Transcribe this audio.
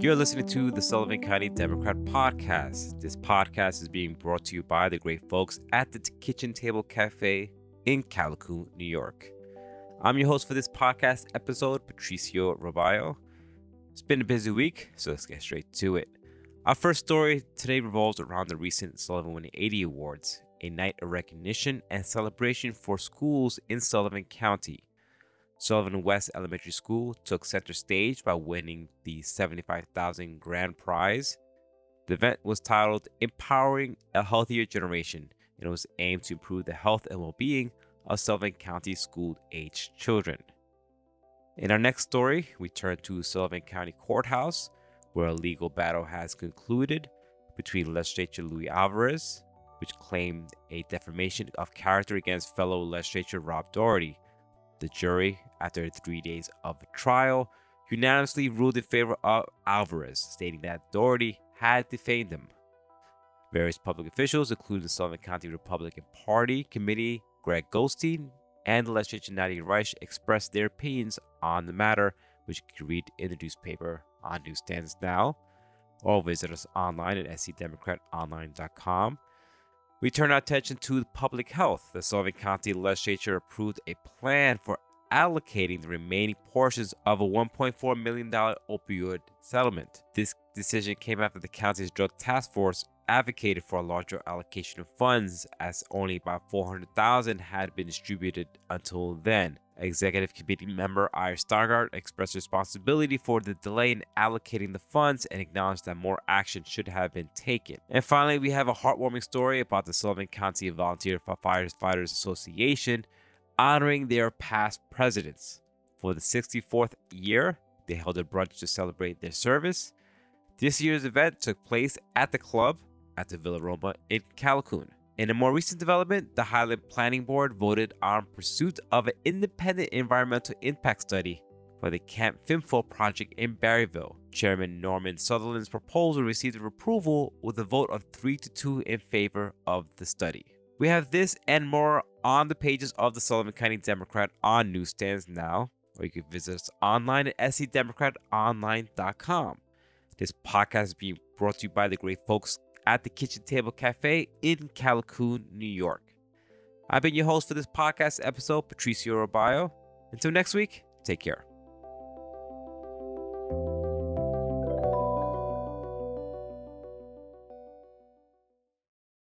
You're listening to the Sullivan County Democrat Podcast. This podcast is being brought to you by the great folks at the Kitchen Table Cafe in Callicoon, New York. I'm your host for this podcast episode, Patricio Robayo. It's been a busy week, so let's get straight to it. Our first story today revolves around the recent Sullivan 180 Awards, a night of recognition and celebration for schools in Sullivan County. Sullivan West Elementary School took center stage by winning the 75,000 grand prize. The event was titled Empowering a Healthier Generation and was aimed to improve the health and well-being of Sullivan County school-aged children. In our next story, we turn to Sullivan County Courthouse, where a legal battle has concluded between legislator Luis Alvarez, which claimed a defamation of character against fellow legislator Rob Doherty. The jury, after three days of trial, unanimously ruled in favor of Alvarez, stating that Doherty had defamed him. Various public officials, including the Sullivan County Republican Party Committee, Greg Goldstein, and the legislature Nadia Rajsz, expressed their opinions on the matter, which you can read in the newspaper on newsstands now, or visit us online at scdemocratonline.com. We turn our attention to public health. The Sullivan County Legislature approved a plan for allocating the remaining portions of a $1.4 million opioid settlement. This decision came after the county's drug task force advocated for a larger allocation of funds as only about 400,000 had been distributed until then. Executive Committee member Ira Steingart expressed responsibility for the delay in allocating the funds and acknowledged that more action should have been taken. And finally, we have a heartwarming story about the Sullivan County Volunteer Firefighters Association honoring their past presidents. For the 64th year, they held a brunch to celebrate their service. This year's event took place at the club at the Villa Roma in Callicoon. In a more recent development, the Highland Planning Board voted on pursuit of an independent environmental impact study for the Camp FIMFO project in Barryville. Chairman Norman Sutherland's proposal received approval with a vote of 3 to 2 in favor of the study. We have this and more on the pages of the Sullivan County Democrat on newsstands now, or you can visit us online at scdemocratonline.com. This podcast is being brought to you by the great folks at the Kitchen Table Cafe in Callicoon, New York. I've been your host for this podcast episode, Patricio Robayo. Until next week, take care.